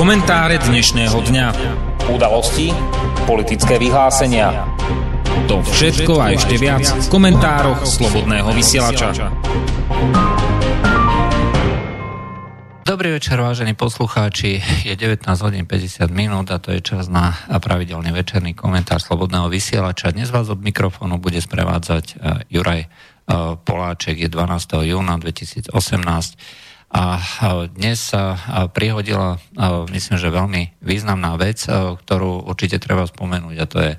Komentáre dnešného dňa. Udalosti, politické vyhlásenia. To všetko a ešte viac v komentároch Slobodného vysielača. Dobrý večer, vážení poslucháči. Je 19 hodín 50 minút a to je čas na pravidelný večerný komentár Slobodného vysielača. Dnes vás od mikrofónu bude sprevádzať eh, Juraj eh, Poláček. Je 12. júna 2018 a dnes sa prihodila, myslím, že veľmi významná vec, ktorú určite treba spomenúť a to je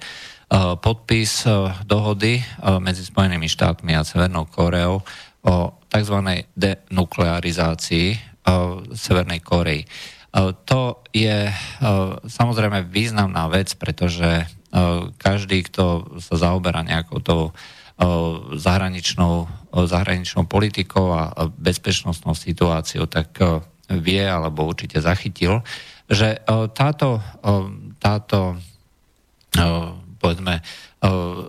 podpis dohody medzi Spojenými štátmi a Severnou Kóreou o tzv. denuklearizácii Severnej Kórei. To je samozrejme významná vec, pretože každý, kto sa zaoberá nejakou tou zahraničnou, zahraničnou politikou a bezpečnostnou situáciou, tak vie alebo určite zachytil, že táto, táto povedzme,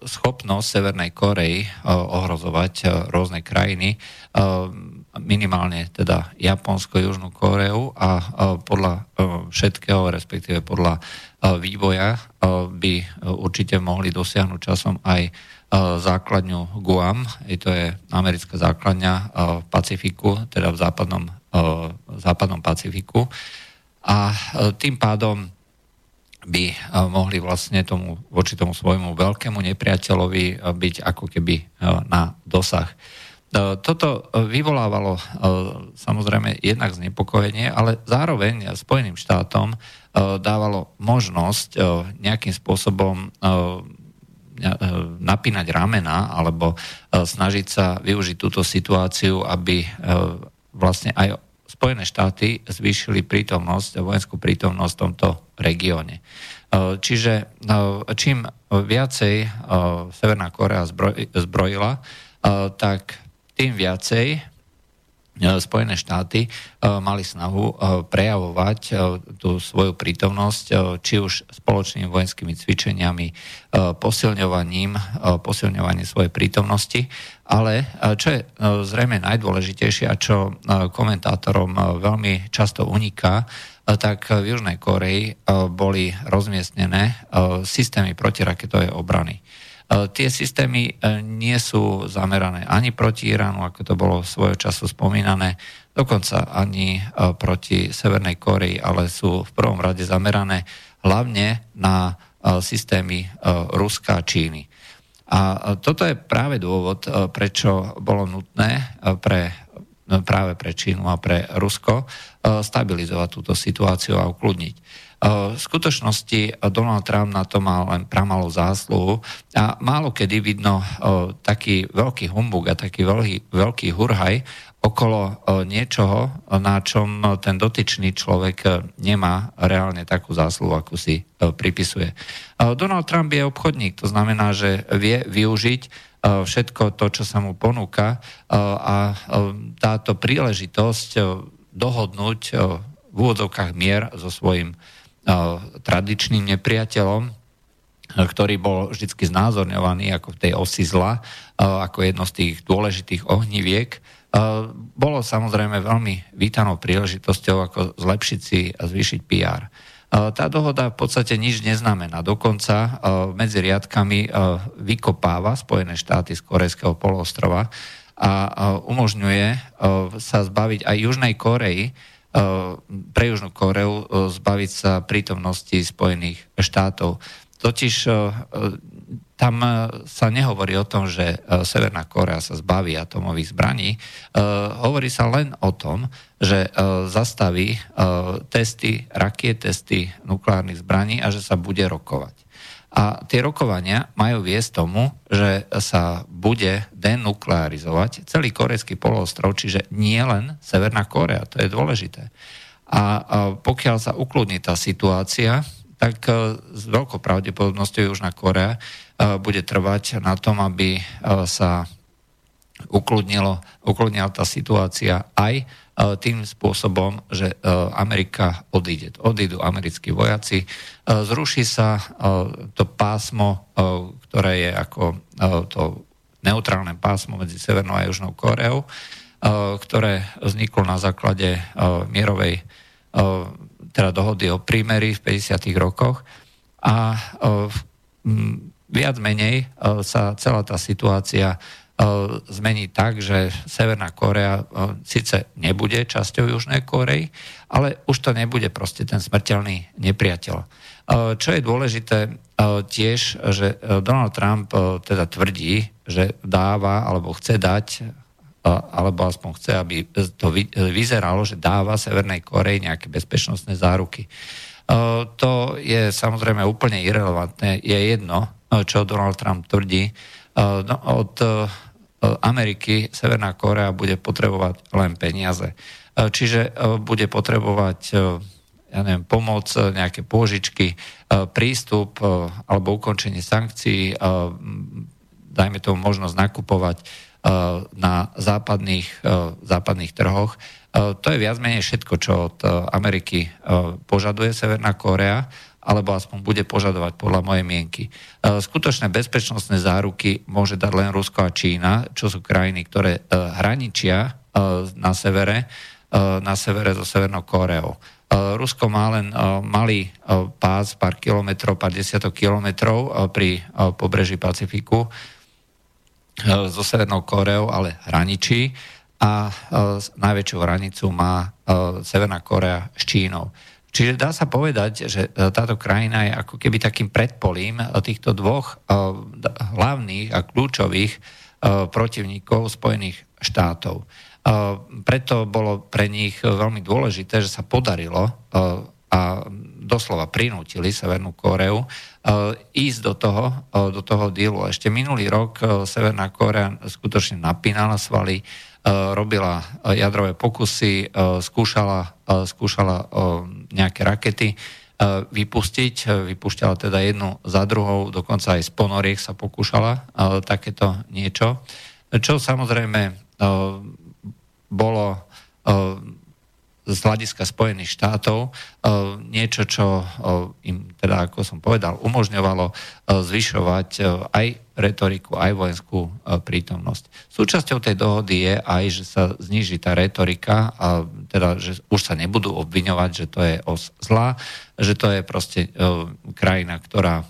schopnosť Severnej Korei ohrozovať rôzne krajiny, minimálne teda Japonsko, Južnú Koreu a podľa všetkého, respektíve podľa vývoja by určite mohli dosiahnuť časom aj základňu Guam, je to je americká základňa v Pacifiku, teda v západnom, v západnom Pacifiku. A tým pádom by mohli vlastne tomu, voči tomu svojmu veľkému nepriateľovi byť ako keby na dosah. Toto vyvolávalo samozrejme jednak znepokojenie, ale zároveň Spojeným štátom dávalo možnosť nejakým spôsobom E, napínať ramena alebo e, snažiť sa využiť túto situáciu, aby e, vlastne aj Spojené štáty zvýšili prítomnosť, vojenskú prítomnosť v tomto regióne. Čiže čím viacej Severná Korea zbrojila, tak tým viacej E, Spojené štáty e, mali snahu e, prejavovať tú svoju prítomnosť či už spoločnými vojenskými cvičeniami, posilňovaním, posilňovaním svojej prítomnosti, ale čo je zrejme najdôležitejšie a čo komentátorom veľmi často uniká, tak v Južnej Koreji boli rozmiestnené systémy protiraketovej obrany. E, tie systémy e, nie sú zamerané ani proti Iránu, ako to bolo svojho času spomínané, dokonca ani e, proti Severnej Koreji, ale sú v prvom rade zamerané hlavne na systémy Ruska a Číny. A toto je práve dôvod, prečo bolo nutné pre, práve pre Čínu a pre Rusko stabilizovať túto situáciu a ukludniť. V skutočnosti Donald Trump na to mal len pramalú zásluhu a málo kedy vidno taký veľký humbug a taký veľký, veľký hurhaj okolo niečoho, na čom ten dotyčný človek nemá reálne takú zásluhu, ako si pripisuje. Donald Trump je obchodník, to znamená, že vie využiť všetko to, čo sa mu ponúka a táto príležitosť dohodnúť v úvodzovkách mier so svojím tradičným nepriateľom, ktorý bol vždy znázorňovaný ako v tej osi zla, ako jedno z tých dôležitých ohniviek, bolo samozrejme veľmi vítanou príležitosťou, ako zlepšiť si a zvýšiť PR. Tá dohoda v podstate nič neznamená. Dokonca medzi riadkami vykopáva Spojené štáty z Korejského poloostrova a umožňuje sa zbaviť aj Južnej Koreji, Eh, pre Južnú Koreu eh, zbaviť sa prítomnosti Spojených štátov. Totiž eh, tam sa nehovorí o tom, že Severná Korea sa zbaví atomových zbraní. Hovorí sa len o tom, že zastaví testy, rakie testy nukleárnych zbraní a že sa bude rokovať. A tie rokovania majú viesť tomu, že sa bude denuklearizovať celý korejský poloostrov, čiže nie len Severná Korea, to je dôležité. A pokiaľ sa ukludní tá situácia, tak e, s veľkou pravdepodobnosťou Južná Korea e, bude trvať na tom, aby e, sa ukludnilo, ukludnila tá situácia aj tým spôsobom, že Amerika odíde. Odídu americkí vojaci, zruší sa to pásmo, ktoré je ako to neutrálne pásmo medzi Severnou a Južnou Koreou, ktoré vzniklo na základe mierovej teda dohody o prímery v 50. rokoch a viac menej sa celá tá situácia zmení tak, že Severná Korea síce nebude časťou Južnej Korei, ale už to nebude proste ten smrteľný nepriateľ. Čo je dôležité tiež, že Donald Trump teda tvrdí, že dáva alebo chce dať alebo aspoň chce, aby to vyzeralo, že dáva Severnej Koreji nejaké bezpečnostné záruky. To je samozrejme úplne irrelevantné. Je jedno, čo Donald Trump tvrdí. No, od Ameriky Severná Korea bude potrebovať len peniaze. Čiže bude potrebovať ja neviem, pomoc, nejaké pôžičky, prístup alebo ukončenie sankcií, dajme tomu možnosť nakupovať na západných, eh, západných trhoch. Eh, to je viac menej všetko, čo od Ameriky požaduje Severná Kórea, alebo aspoň bude požadovať podľa mojej mienky. Skutočné bezpečnostné záruky môže dať len Rusko a Čína, čo sú krajiny, ktoré hraničia na severe, na severe so Severnou Kóreou. Rusko má len malý pás, pár kilometrov, pár desiatok kilometrov pri pobreží Pacifiku, so Severnou Koreou, ale hraničí a e, najväčšiu hranicu má e, Severná Korea s Čínou. Čiže dá sa povedať, že táto krajina je ako keby takým predpolím týchto dvoch hlavných a kľúčových protivníkov Spojených štátov. Preto bolo pre nich veľmi dôležité, že sa podarilo a doslova prinútili Severnú Kóreu uh, ísť do toho, uh, do toho dílu. Ešte minulý rok uh, Severná Kórea skutočne napínala svaly, robila jadrové pokusy, skúšala, skúšala nejaké rakety vypustiť, vypúšťala teda jednu za druhou, dokonca aj z ponoriek sa pokúšala takéto niečo, čo samozrejme bolo z hľadiska Spojených štátov e, niečo, čo e, im, teda ako som povedal, umožňovalo e, zvyšovať aj retoriku, aj vojenskú prítomnosť. Súčasťou tej dohody je aj, že sa zniží tá retorika, a teda, že už sa nebudú obviňovať, že to je os zla, že to je proste krajina, ktorá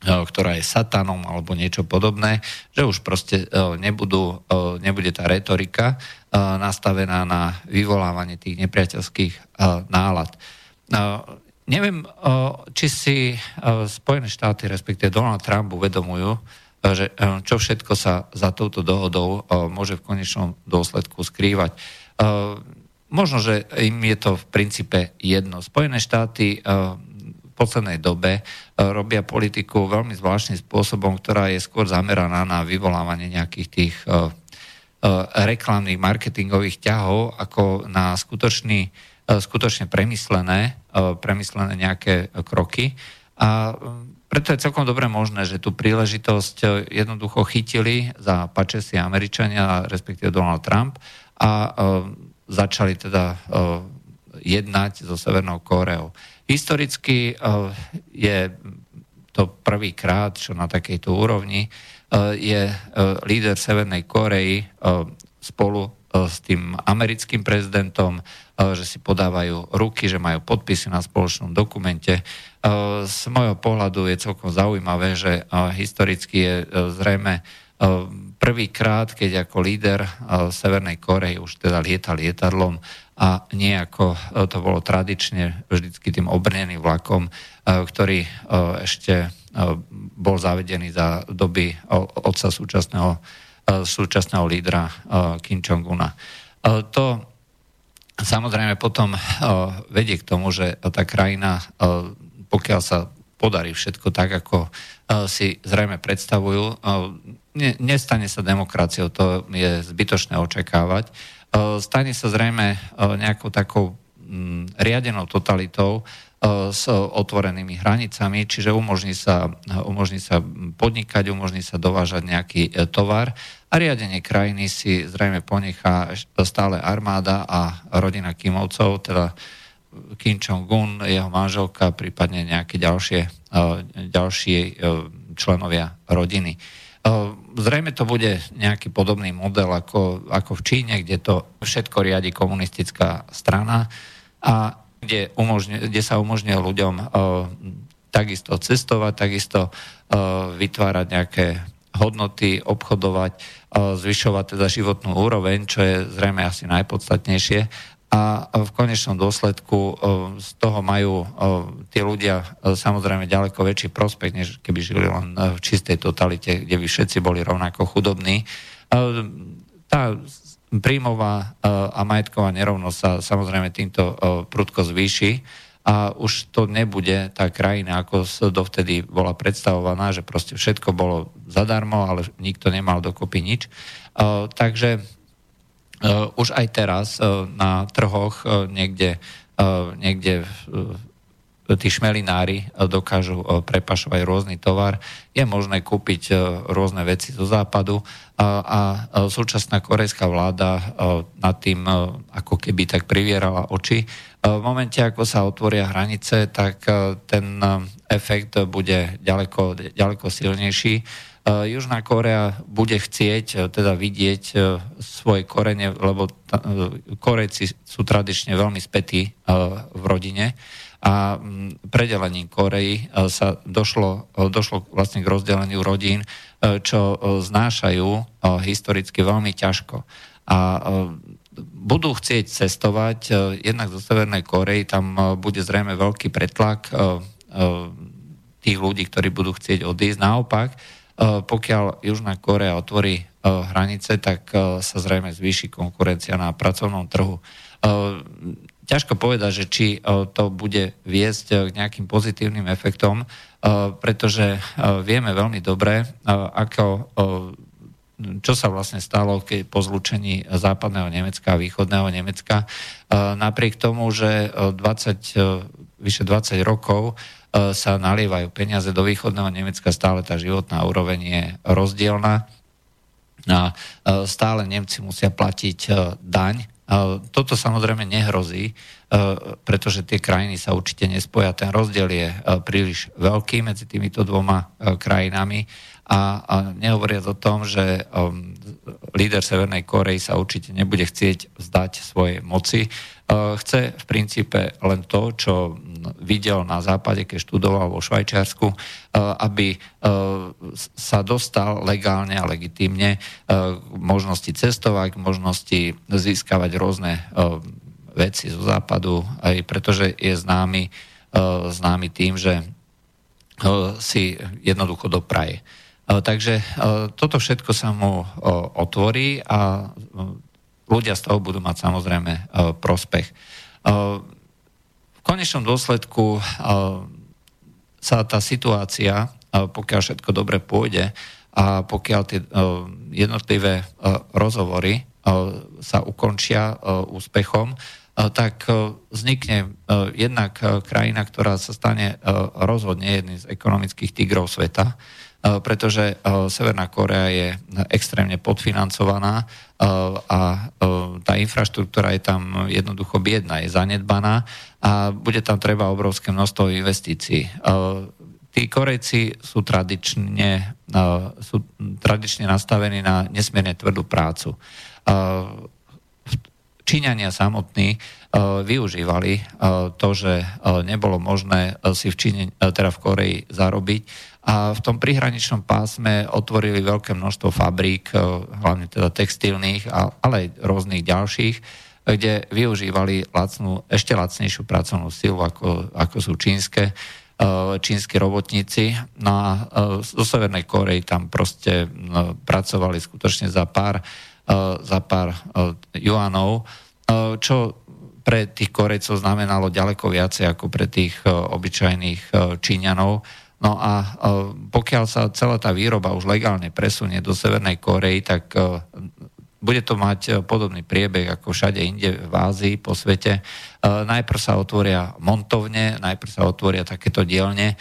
ktorá je satanom alebo niečo podobné, že už proste nebudú, nebude tá retorika nastavená na vyvolávanie tých nepriateľských nálad. Neviem, či si Spojené štáty, respektíve Donald Trump uvedomujú, že čo všetko sa za touto dohodou môže v konečnom dôsledku skrývať. Možno, že im je to v princípe jedno. Spojené štáty poslednej dobe e, robia politiku veľmi zvláštnym spôsobom, ktorá je skôr zameraná na vyvolávanie nejakých tých e, e, reklamných marketingových ťahov ako na skutočný, skutočne premyslené, premyslené nejaké kroky. A preto je celkom dobre možné, že tú príležitosť jednoducho chytili za pače si Američania, respektíve Donald Trump a začali teda jednať so Severnou Kóreou. Historicky eh, je to prvýkrát, čo na takejto úrovni eh, je eh, líder Severnej Koreji spolu s tým americkým prezidentom, že si podávajú ruky, že majú podpisy na spoločnom dokumente. Z môjho pohľadu je celkom zaujímavé, že historicky je zrejme prvýkrát, keď ako líder Severnej Korei už teda lieta lietadlom a nie ako e, to bolo tradične vždycky tým obrneným vlakom, e, ktorý e, ešte bol zavedený za doby otca súčasného, súčasného lídra Kim Jong-una. To samozrejme potom vedie k tomu, že tá krajina, pokiaľ sa podarí všetko tak, ako si zrejme predstavujú, nestane sa demokraciou, to je zbytočné očakávať, stane sa zrejme e, nejakou takou mm, riadenou totalitou e, s otvorenými hranicami, čiže umožní sa, umožní sa podnikať, umožní sa dovážať nejaký tovar a riadenie krajiny si zrejme ponechá stále armáda a rodina Kimovcov, teda Kim Jong-un, jeho manželka, prípadne nejaké ďalšie, ďalšie členovia rodiny. Zrejme to bude nejaký podobný model ako, ako v Číne, kde to všetko riadi komunistická strana a kde, umožňuje, kde sa umožňuje ľuďom takisto cestovať, takisto vytvárať nejaké hodnoty, obchodovať, zvyšovať teda životnú úroveň, čo je zrejme asi najpodstatnejšie a v konečnom dôsledku z toho majú tí ľudia samozrejme ďaleko väčší prospekt, než keby žili len v čistej totalite, kde by všetci boli rovnako chudobní. Tá príjmová a majetková nerovnosť sa samozrejme týmto prudko zvýši a už to nebude tá krajina, ako dovtedy bola predstavovaná, že proste všetko bolo zadarmo, ale nikto nemal dokopy nič. Takže už aj teraz uh, na trhoch uh, niekde, niekde tí šmelinári dokážu prepašovať rôzny tovar. Je možné kúpiť rôzne veci zo západu a súčasná korejská vláda nad tým ako keby tak privierala oči. V momente, ako sa otvoria hranice, tak ten efekt bude ďaleko, ďaleko silnejší Eh, Južná Korea bude chcieť eh, teda vidieť eh, svoje korene, lebo Korejci sú tradične veľmi spätí v rodine a predelením Koreji sa došlo, došlo vlastne k rozdeleniu rodín, čo znášajú historicky veľmi ťažko. A budú chcieť cestovať jednak zo Severnej Korei, tam bude zrejme veľký pretlak tých ľudí, ktorí budú chcieť odísť. Naopak, E, pokiaľ Južná Korea otvorí e, hranice, tak e, sa zrejme zvýši konkurencia na pracovnom trhu. Ťažko povedať, že či to bude viesť k nejakým pozitívnym efektom, pretože vieme veľmi dobre, ako čo sa vlastne stalo keď po zlúčení západného Nemecka a východného Nemecka. Napriek tomu, že 20, vyše 20 rokov E, sa nalievajú peniaze do východného Nemecka, stále tá životná úroveň je rozdielna a e, stále Nemci musia platiť e, daň. Toto samozrejme nehrozí, pretože tie krajiny sa určite nespoja. Ten rozdiel je príliš veľký medzi týmito dvoma krajinami a, nehovoriac o tom, že líder Severnej Korei sa určite nebude chcieť vzdať svojej moci. Uh, chce v princípe len to, čo videl na západe, keď študoval vo Švajčiarsku, uh, aby uh, sa dostal legálne a legitímne k možnosti cestovať, k možnosti získavať rôzne veci zo západu, aj pretože je známy, známy tým, že si jednoducho dopraje. Takže toto všetko sa mu otvorí a ľudia z toho budú mať samozrejme prospech. V konečnom dôsledku sa tá situácia, pokiaľ všetko dobre pôjde a pokiaľ tie jednotlivé rozhovory sa ukončia úspechom, tak vznikne jednak krajina, ktorá sa stane rozhodne jedným z ekonomických tigrov sveta, pretože eh, Severná Korea je extrémne podfinancovaná eh, a tá infraštruktúra je tam jednoducho biedna, je zanedbaná a bude tam treba obrovské množstvo investícií. Tí Korejci sú tradične, sú tradične nastavení na nesmierne tvrdú prácu. Číňania samotní využívali to, že nebolo možné si v Číne, teda v Koreji zarobiť a v tom prihraničnom pásme otvorili veľké množstvo fabrík, e, hlavne teda textilných, ale aj rôznych ďalších, kde využívali lacnú, ešte lacnejšiu pracovnú silu, ako, ako sú čínske, e, čínsky robotníci. No a e, zo Severnej Korei tam proste pracovali skutočne za pár, za pár juanov, čo pre tých Korejcov znamenalo ďaleko viacej ako pre tých obyčajných Číňanov No a e, pokiaľ sa celá tá výroba už legálne presunie do Severnej Korei, tak e, bude to mať e, podobný priebeh ako všade inde v Ázii, po svete. Najprv sa otvoria montovne, najprv sa otvoria takéto dielne,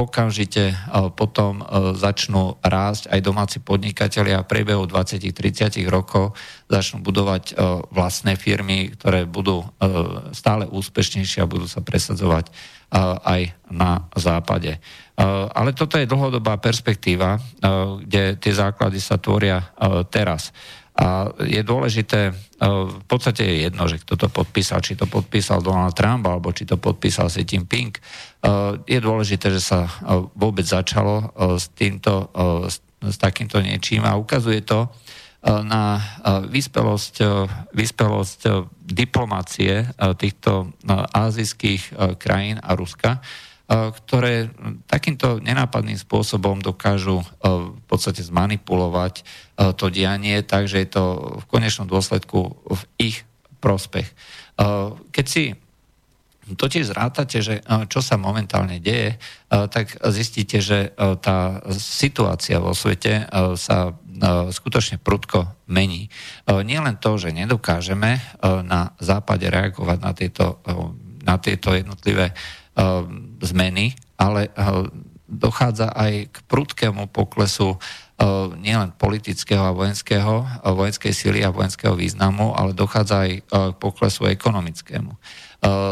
okamžite potom začnú rásť aj domáci podnikatelia a priebehu 20-30 rokov začnú budovať vlastné firmy, ktoré budú stále úspešnejšie a budú sa presadzovať aj na západe. Ale toto je dlhodobá perspektíva, kde tie základy sa tvoria teraz. A je dôležité, v podstate je jedno, že kto to podpísal, či to podpísal Donald Trump, alebo či to podpísal Xi Jinping. Je dôležité, že sa vôbec začalo s, týmto, s takýmto niečím a ukazuje to, na vyspelosť, vyspelosť diplomácie týchto azijských krajín a Ruska, ktoré takýmto nenápadným spôsobom dokážu v podstate zmanipulovať to dianie, takže je to v konečnom dôsledku v ich prospech. Keď si totiž zrátate, že čo sa momentálne deje, tak zistíte, že tá situácia vo svete sa skutočne prudko mení. Nie len to, že nedokážeme na západe reagovať na tieto, na tieto jednotlivé zmeny, ale eh, dochádza aj k prudkému poklesu eh, nielen politického a vojenského, vojenskej síly a vojenského významu, ale dochádza aj k poklesu ekonomickému.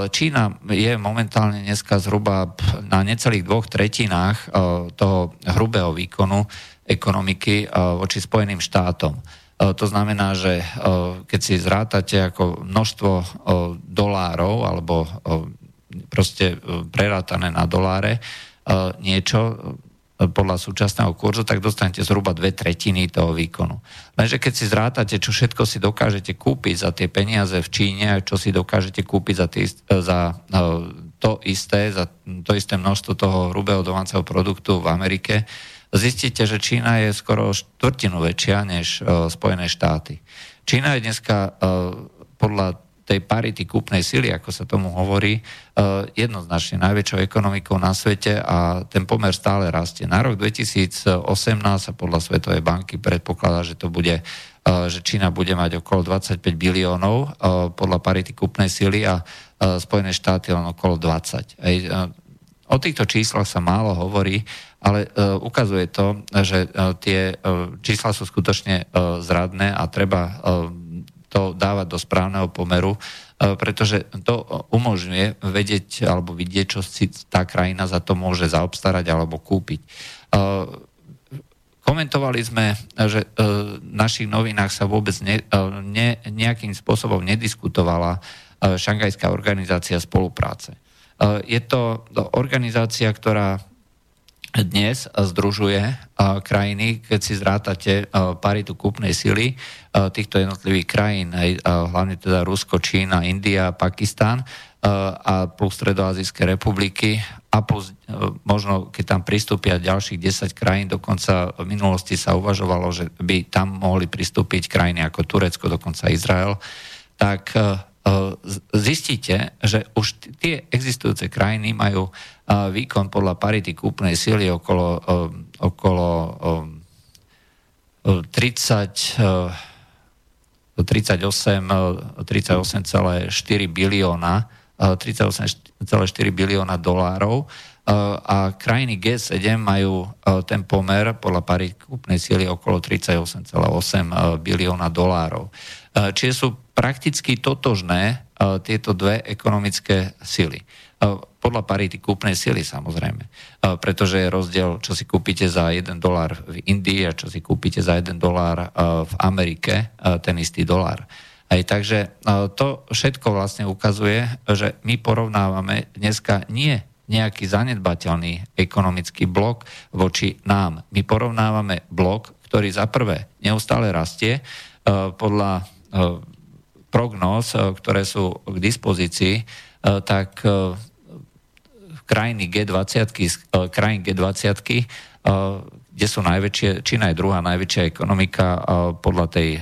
Čína je momentálne dneska zhruba na necelých dvoch tretinách toho hrubého výkonu ekonomiky voči Spojeným štátom. To znamená, že keď si zrátate ako množstvo dolárov alebo proste e, prerátané na doláre e, niečo e, podľa súčasného kurzu, tak dostanete zhruba dve tretiny toho výkonu. Lenže keď si zrátate, čo všetko si dokážete kúpiť za tie peniaze v Číne, čo si dokážete kúpiť za, tý, za to isté, za to isté množstvo toho hrubého domáceho produktu v Amerike, zistíte, že Čína je skoro štvrtinu väčšia než Spojené štáty. Čína je dneska podľa tej parity kúpnej sily, ako sa tomu hovorí, e, jednoznačne najväčšou ekonomikou na svete a ten pomer stále rastie. Na rok 2018 sa podľa Svetovej banky predpokladá, že to bude e, že Čína bude mať okolo 25 biliónov e, podľa parity kúpnej sily a Spojené štáty len okolo 20. O týchto číslach sa málo hovorí, ale ukazuje to, že tie čísla sú skutočne zradné a treba to dávať do správneho pomeru, e, pretože to umožňuje vedieť alebo vidieť, čo si tá krajina za to môže zaobstarať alebo kúpiť. E, komentovali sme, že e, v našich novinách sa vôbec ne, ne, nejakým spôsobom nediskutovala Šangajská organizácia spolupráce. Je to organizácia, ktorá dnes združuje krajiny, keď si zrátate paritu kúpnej sily týchto jednotlivých krajín, hlavne teda Rusko, Čína, India, Pakistán a plus Stredoazijské republiky a plus možno, keď tam pristúpia ďalších 10 krajín, dokonca v minulosti sa uvažovalo, že by tam mohli pristúpiť krajiny ako Turecko, dokonca Izrael, tak zistíte, že už tie existujúce krajiny majú výkon podľa parity kúpnej síly okolo, okolo 30 38,4 bilióna 38,4 bilióna dolárov a krajiny G7 majú ten pomer podľa parity kúpnej síly okolo 38,8 bilióna dolárov. Čiže sú prakticky totožné tieto dve ekonomické sily podľa parity kúpnej sily samozrejme. Pretože je rozdiel, čo si kúpite za 1 dolár v Indii a čo si kúpite za 1 dolár v Amerike, ten istý dolár. Aj takže to všetko vlastne ukazuje, že my porovnávame dneska nie nejaký zanedbateľný ekonomický blok voči nám. My porovnávame blok, ktorý za prvé neustále rastie podľa prognóz, ktoré sú k dispozícii, tak krajiny G20, eh, krajín G20, eh, kde sú najväčšie, Čína je druhá najväčšia ekonomika podľa tej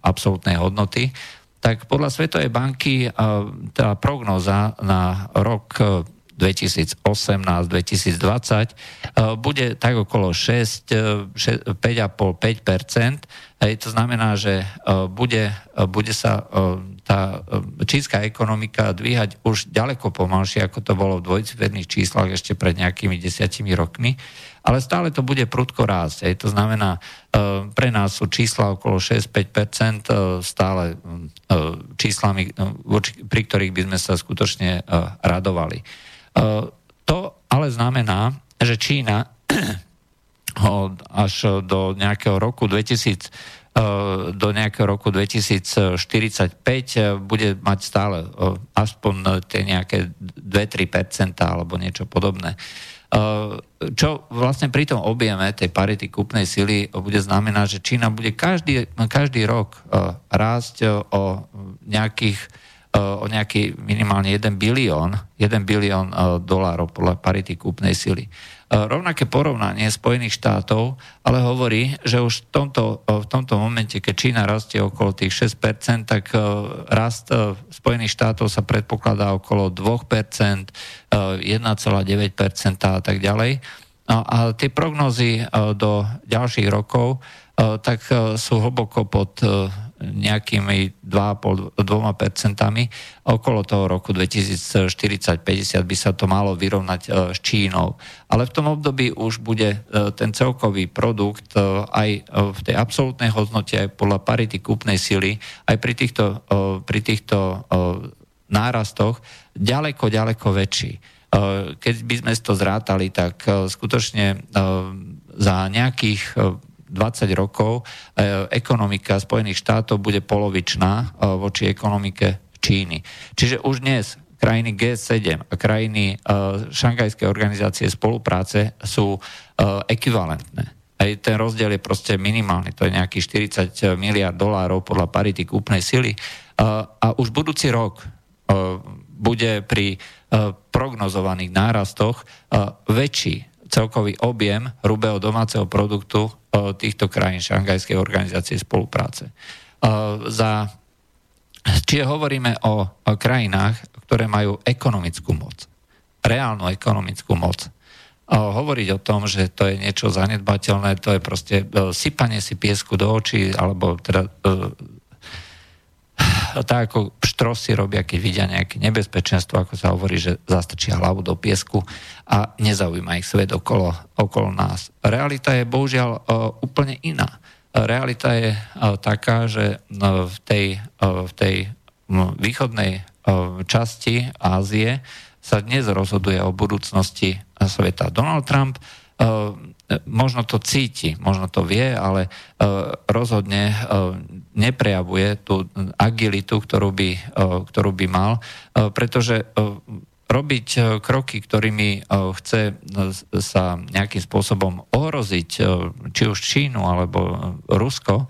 absolútnej hodnoty, tak podľa Svetovej banky tá prognoza na rok 2018-2020 bude tak okolo 6, 5,5-5% To znamená, že bude, bude sa tá e, čínska ekonomika dvíhať už ďaleko pomalšie, ako to bolo v dvojciferných číslach ešte pred nejakými desiatimi rokmi, ale stále to bude prudko rásť. To znamená, e, pre nás sú čísla okolo 6-5% e, stále číslami, pri ktorých by sme sa skutočne radovali. To ale znamená, že Čína až do nejakého roku 2000 do nejakého roku 2045 bude mať stále aspoň tie nejaké 2-3% alebo niečo podobné. Čo vlastne pri tom objeme tej parity kúpnej sily bude znamenať, že Čína bude každý, každý rok rásť o nejakých o nejaký minimálne 1 bilión, 1 bilión dolárov podľa parity kúpnej sily. Rovnaké porovnanie Spojených štátov ale hovorí, že už v tomto, v tomto momente, keď Čína rastie okolo tých 6%, tak rast Spojených štátov sa predpokladá okolo 2%, 1,9% a tak ďalej. A tie prognozy do ďalších rokov tak sú hlboko pod nejakými 2,5-2%. Okolo toho roku 2040-50 by sa to malo vyrovnať e, s Čínou. Ale v tom období už bude e, ten celkový produkt e, aj v tej absolútnej hodnote, aj podľa parity kúpnej sily, aj pri týchto, pri týchto nárastoch ďaleko, ďaleko väčší. Keď by sme to zrátali, tak skutočne za nejakých 20 rokov e, ekonomika Spojených štátov bude polovičná e, voči ekonomike Číny. Čiže už dnes krajiny G7 a krajiny e, Šangajskej organizácie spolupráce sú ekvivalentné. Aj ten rozdiel je proste minimálny, to je nejakých 40 miliard dolárov podľa parity kúpnej sily. A už budúci rok bude pri prognozovaných nárastoch väčší celkový objem hrubého domáceho produktu týchto krajín Šangajskej organizácie spolupráce. Za, čiže hovoríme o, krajinách, ktoré majú ekonomickú moc, reálnu ekonomickú moc. Hovoriť o tom, že to je niečo zanedbateľné, to je proste e, sypanie si piesku do očí, alebo teda e, tak ako štrosy robia, keď vidia nejaké nebezpečenstvo, ako sa hovorí, že zastrčia hlavu do piesku a nezaujíma ich svet okolo, okolo nás. Realita je bohužiaľ uh, úplne iná. Realita je uh, taká, že uh, v tej, v tej východnej časti Ázie sa dnes rozhoduje o budúcnosti sveta. Donald Trump možno to cíti, možno to vie, ale rozhodne neprejavuje tú agilitu, ktorú by, ktorú by mal, pretože robiť kroky, ktorými chce sa nejakým spôsobom ohroziť či už Čínu alebo Rusko,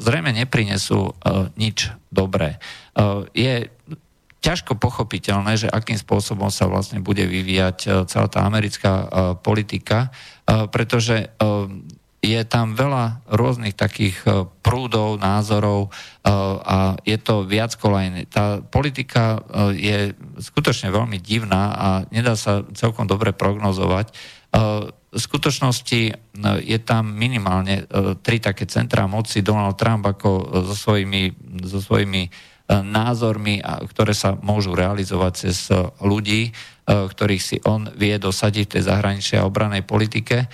zrejme neprinesú nič dobré. Je ťažko pochopiteľné, že akým spôsobom sa vlastne bude vyvíjať celá tá americká politika, pretože je tam veľa rôznych takých e, prúdov, názorov e, a je to viac kolajné. Tá politika e, je skutočne veľmi divná a nedá sa celkom dobre prognozovať. V skutočnosti je tam minimálne tri také centrá moci. Donald Trump ako so svojimi, so svojimi názormi, ktoré sa môžu realizovať cez ľudí, ktorých si on vie dosadiť v tej zahraničnej a obranej politike. E,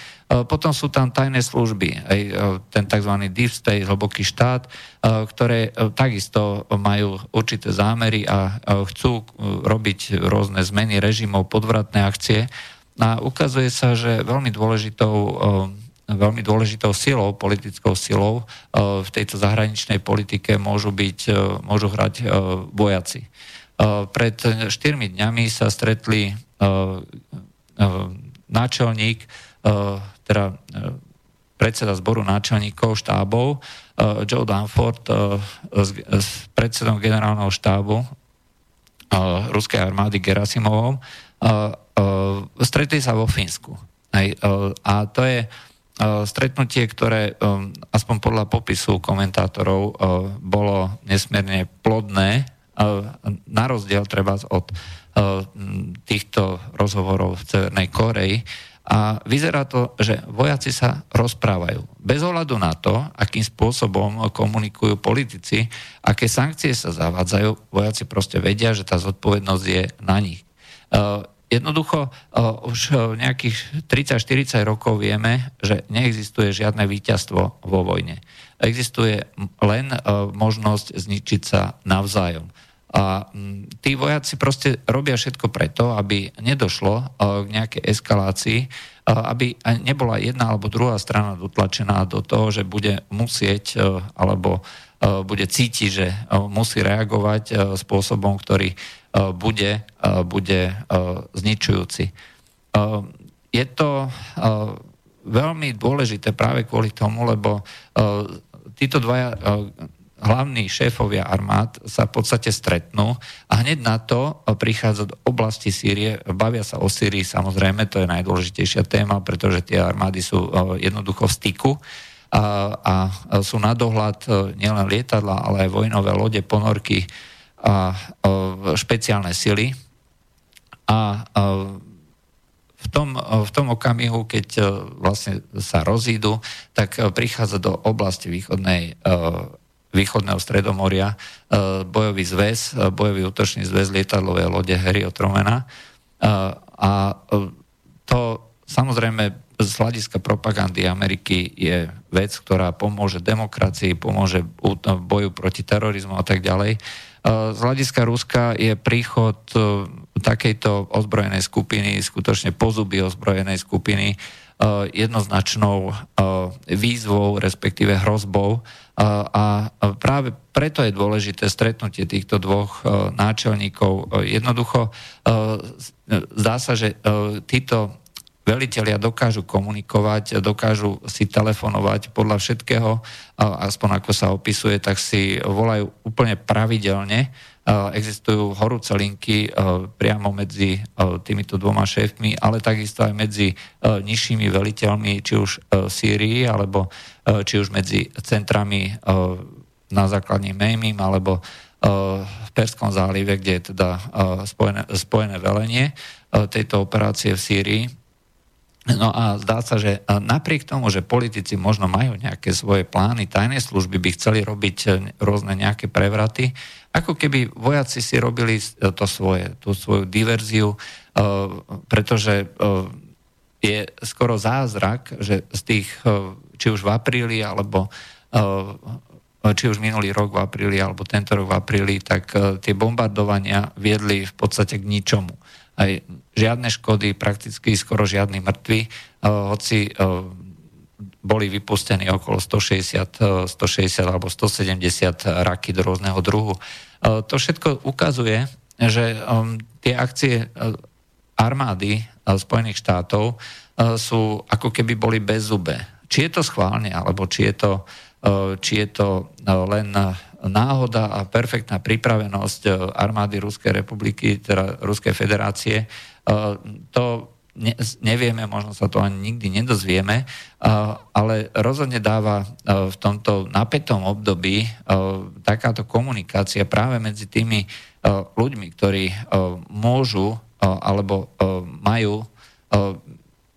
potom sú tam tajné služby, aj e, ten tzv. deep state, hlboký štát, ktoré takisto majú určité zámery a chcú robiť rôzne zmeny režimov, podvratné akcie. A ukazuje sa, že veľmi dôležitou veľmi dôležitou silou, politickou silou v tejto zahraničnej politike môžu byť, môžu hrať vojaci. Eh, pred 4 dňami sa stretli eh, eh, náčelník, teda predseda zboru náčelníkov štábov, Joe Danford s predsedom generálneho štábu ruskej armády Gerasimovom, stretli sa vo Fínsku. A to je stretnutie, ktoré aspoň podľa popisu komentátorov bolo nesmierne plodné, na rozdiel treba od e, týchto rozhovorov v Severnej Koreji. A vyzerá to, že vojaci sa rozprávajú. Bez ohľadu na to, akým spôsobom komunikujú politici, aké sankcie sa zavádzajú, vojaci proste vedia, že tá zodpovednosť je na nich. E, jednoducho e, už nejakých 30-40 rokov vieme, že neexistuje žiadne víťazstvo vo vojne. Existuje len možnosť zničiť sa navzájom. A tí vojaci proste robia všetko preto, aby nedošlo k nejakej eskalácii, aby nebola jedna alebo druhá strana dotlačená do toho, že bude musieť alebo bude cítiť, že musí reagovať spôsobom, ktorý bude, bude zničujúci. Je to veľmi dôležité práve kvôli tomu, lebo títo dvaja hlavní šéfovia armád sa v podstate stretnú a hneď na to prichádza do oblasti Sýrie, bavia sa o Sýrii, samozrejme, to je najdôležitejšia téma, pretože tie armády sú jednoducho v styku a, a sú na dohľad e, nielen lietadla, ale aj vojnové lode, ponorky a špeciálne sily. A v tom, v tom okamihu, keď e, vlastne sa rozídu, tak e, prichádza do oblasti východnej východného stredomoria e, bojový zväz, e, bojový útočný zväz lietadlové lode Harry Tromena. E, a to samozrejme z hľadiska propagandy Ameriky je vec, ktorá pomôže demokracii, pomôže boju proti terorizmu a tak ďalej. Z hľadiska Ruska je príchod takejto ozbrojenej skupiny, skutočne pozuby ozbrojenej skupiny, jednoznačnou výzvou, respektíve hrozbou a práve preto je dôležité stretnutie týchto dvoch e, náčelníkov. E, jednoducho e, zdá sa, že títo velitelia dokážu komunikovať, dokážu si telefonovať podľa všetkého, aspoň ako sa opisuje, tak si volajú úplne pravidelne existujú horúce linky priamo medzi týmito dvoma šéfmi, ale takisto aj medzi nižšími veliteľmi, či už Sýrii, alebo či už medzi centrami na základní Mejmim, alebo v Perskom zálive, kde je teda spojené, spojené velenie tejto operácie v Sýrii. No a zdá sa, že napriek tomu, že politici možno majú nejaké svoje plány, tajné služby by chceli robiť rôzne nejaké prevraty, ako keby vojaci si robili to svoje, tú svoju diverziu, eh, pretože je skoro zázrak, že z tých, či už v apríli, alebo či už minulý rok v apríli, alebo tento rok v apríli, tak tie bombardovania viedli v podstate k ničomu. Aj žiadne škody, prakticky skoro žiadny mŕtvi, hoci boli vypustení okolo 160, 160 alebo 170 raky do rôzneho druhu. To všetko ukazuje, že tie akcie armády Spojených štátov sú ako keby boli bez zube. Či je to schválne, alebo či je to, či je to len náhoda a perfektná pripravenosť armády Ruskej republiky, teda Ruskej federácie, to ne, nevieme, možno sa to ani nikdy nedozvieme, ale rozhodne dáva v tomto napätom období takáto komunikácia práve medzi tými ľuďmi, ktorí môžu alebo majú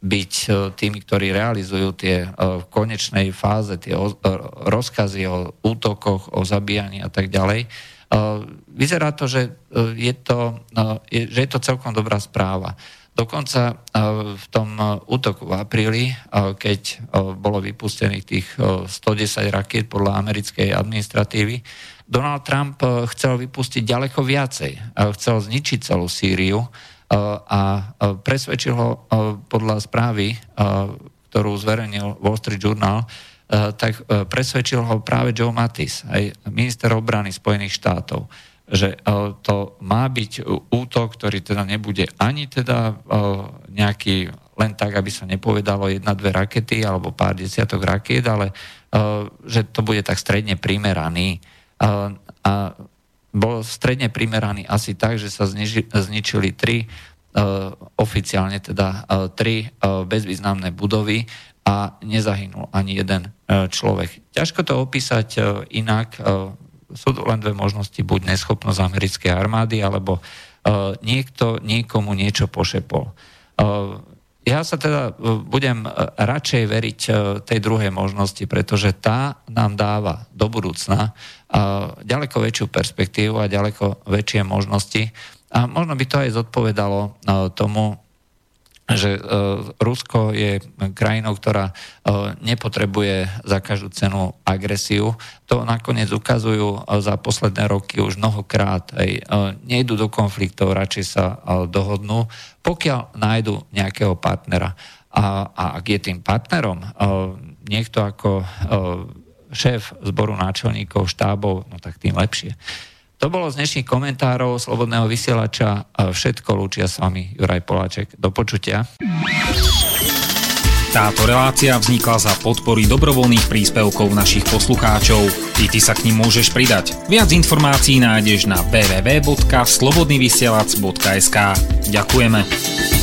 byť tými, ktorí realizujú tie v konečnej fáze tie rozkazy o útokoch, o zabíjaní a tak ďalej. Vyzerá to, že je to, že je to celkom dobrá správa. Dokonca v tom útoku v apríli, keď bolo vypustených tých 110 rakiet podľa americkej administratívy, Donald Trump chcel vypustiť ďaleko viacej. Chcel zničiť celú Sýriu a presvedčil ho podľa správy, ktorú zverejnil Wall Street Journal, tak presvedčil ho práve Joe Mattis, aj minister obrany Spojených štátov že e, to má byť útok, ktorý teda nebude ani teda e, nejaký len tak, aby sa nepovedalo jedna, dve rakety alebo pár desiatok raket, ale e, že to bude tak stredne primeraný. A bol stredne primeraný asi tak, že sa zniži, zničili tri oficiálne teda tri bezvýznamné budovy a nezahynul ani jeden človek. Ťažko to opísať inak, sú len dve možnosti, buď neschopnosť americkej armády, alebo niekto niekomu niečo pošepol. Ja sa teda uh, budem uh, radšej veriť uh, tej druhej možnosti, pretože tá nám dáva do budúcna ďaleko väčšiu perspektívu a ďaleko väčšie možnosti. A možno by to aj zodpovedalo tomu, že Rusko je krajinou, ktorá nepotrebuje za každú cenu agresiu. To nakoniec ukazujú za posledné roky už mnohokrát. Aj, nejdu do konfliktov, radšej sa dohodnú, pokiaľ nájdu nejakého partnera. A, a ak je tým partnerom niekto ako šéf zboru náčelníkov, štábov, no tak tým lepšie. To bolo z dnešných komentárov Slobodného vysielača. Všetko lúčia s vami Juraj Poláček. Do počutia. Táto relácia vznikla za podpory dobrovoľných príspevkov našich poslucháčov. Ty, ty sa k ním môžeš pridať. Viac informácií nájdeš na www.slobodnyvysielac.sk Ďakujeme.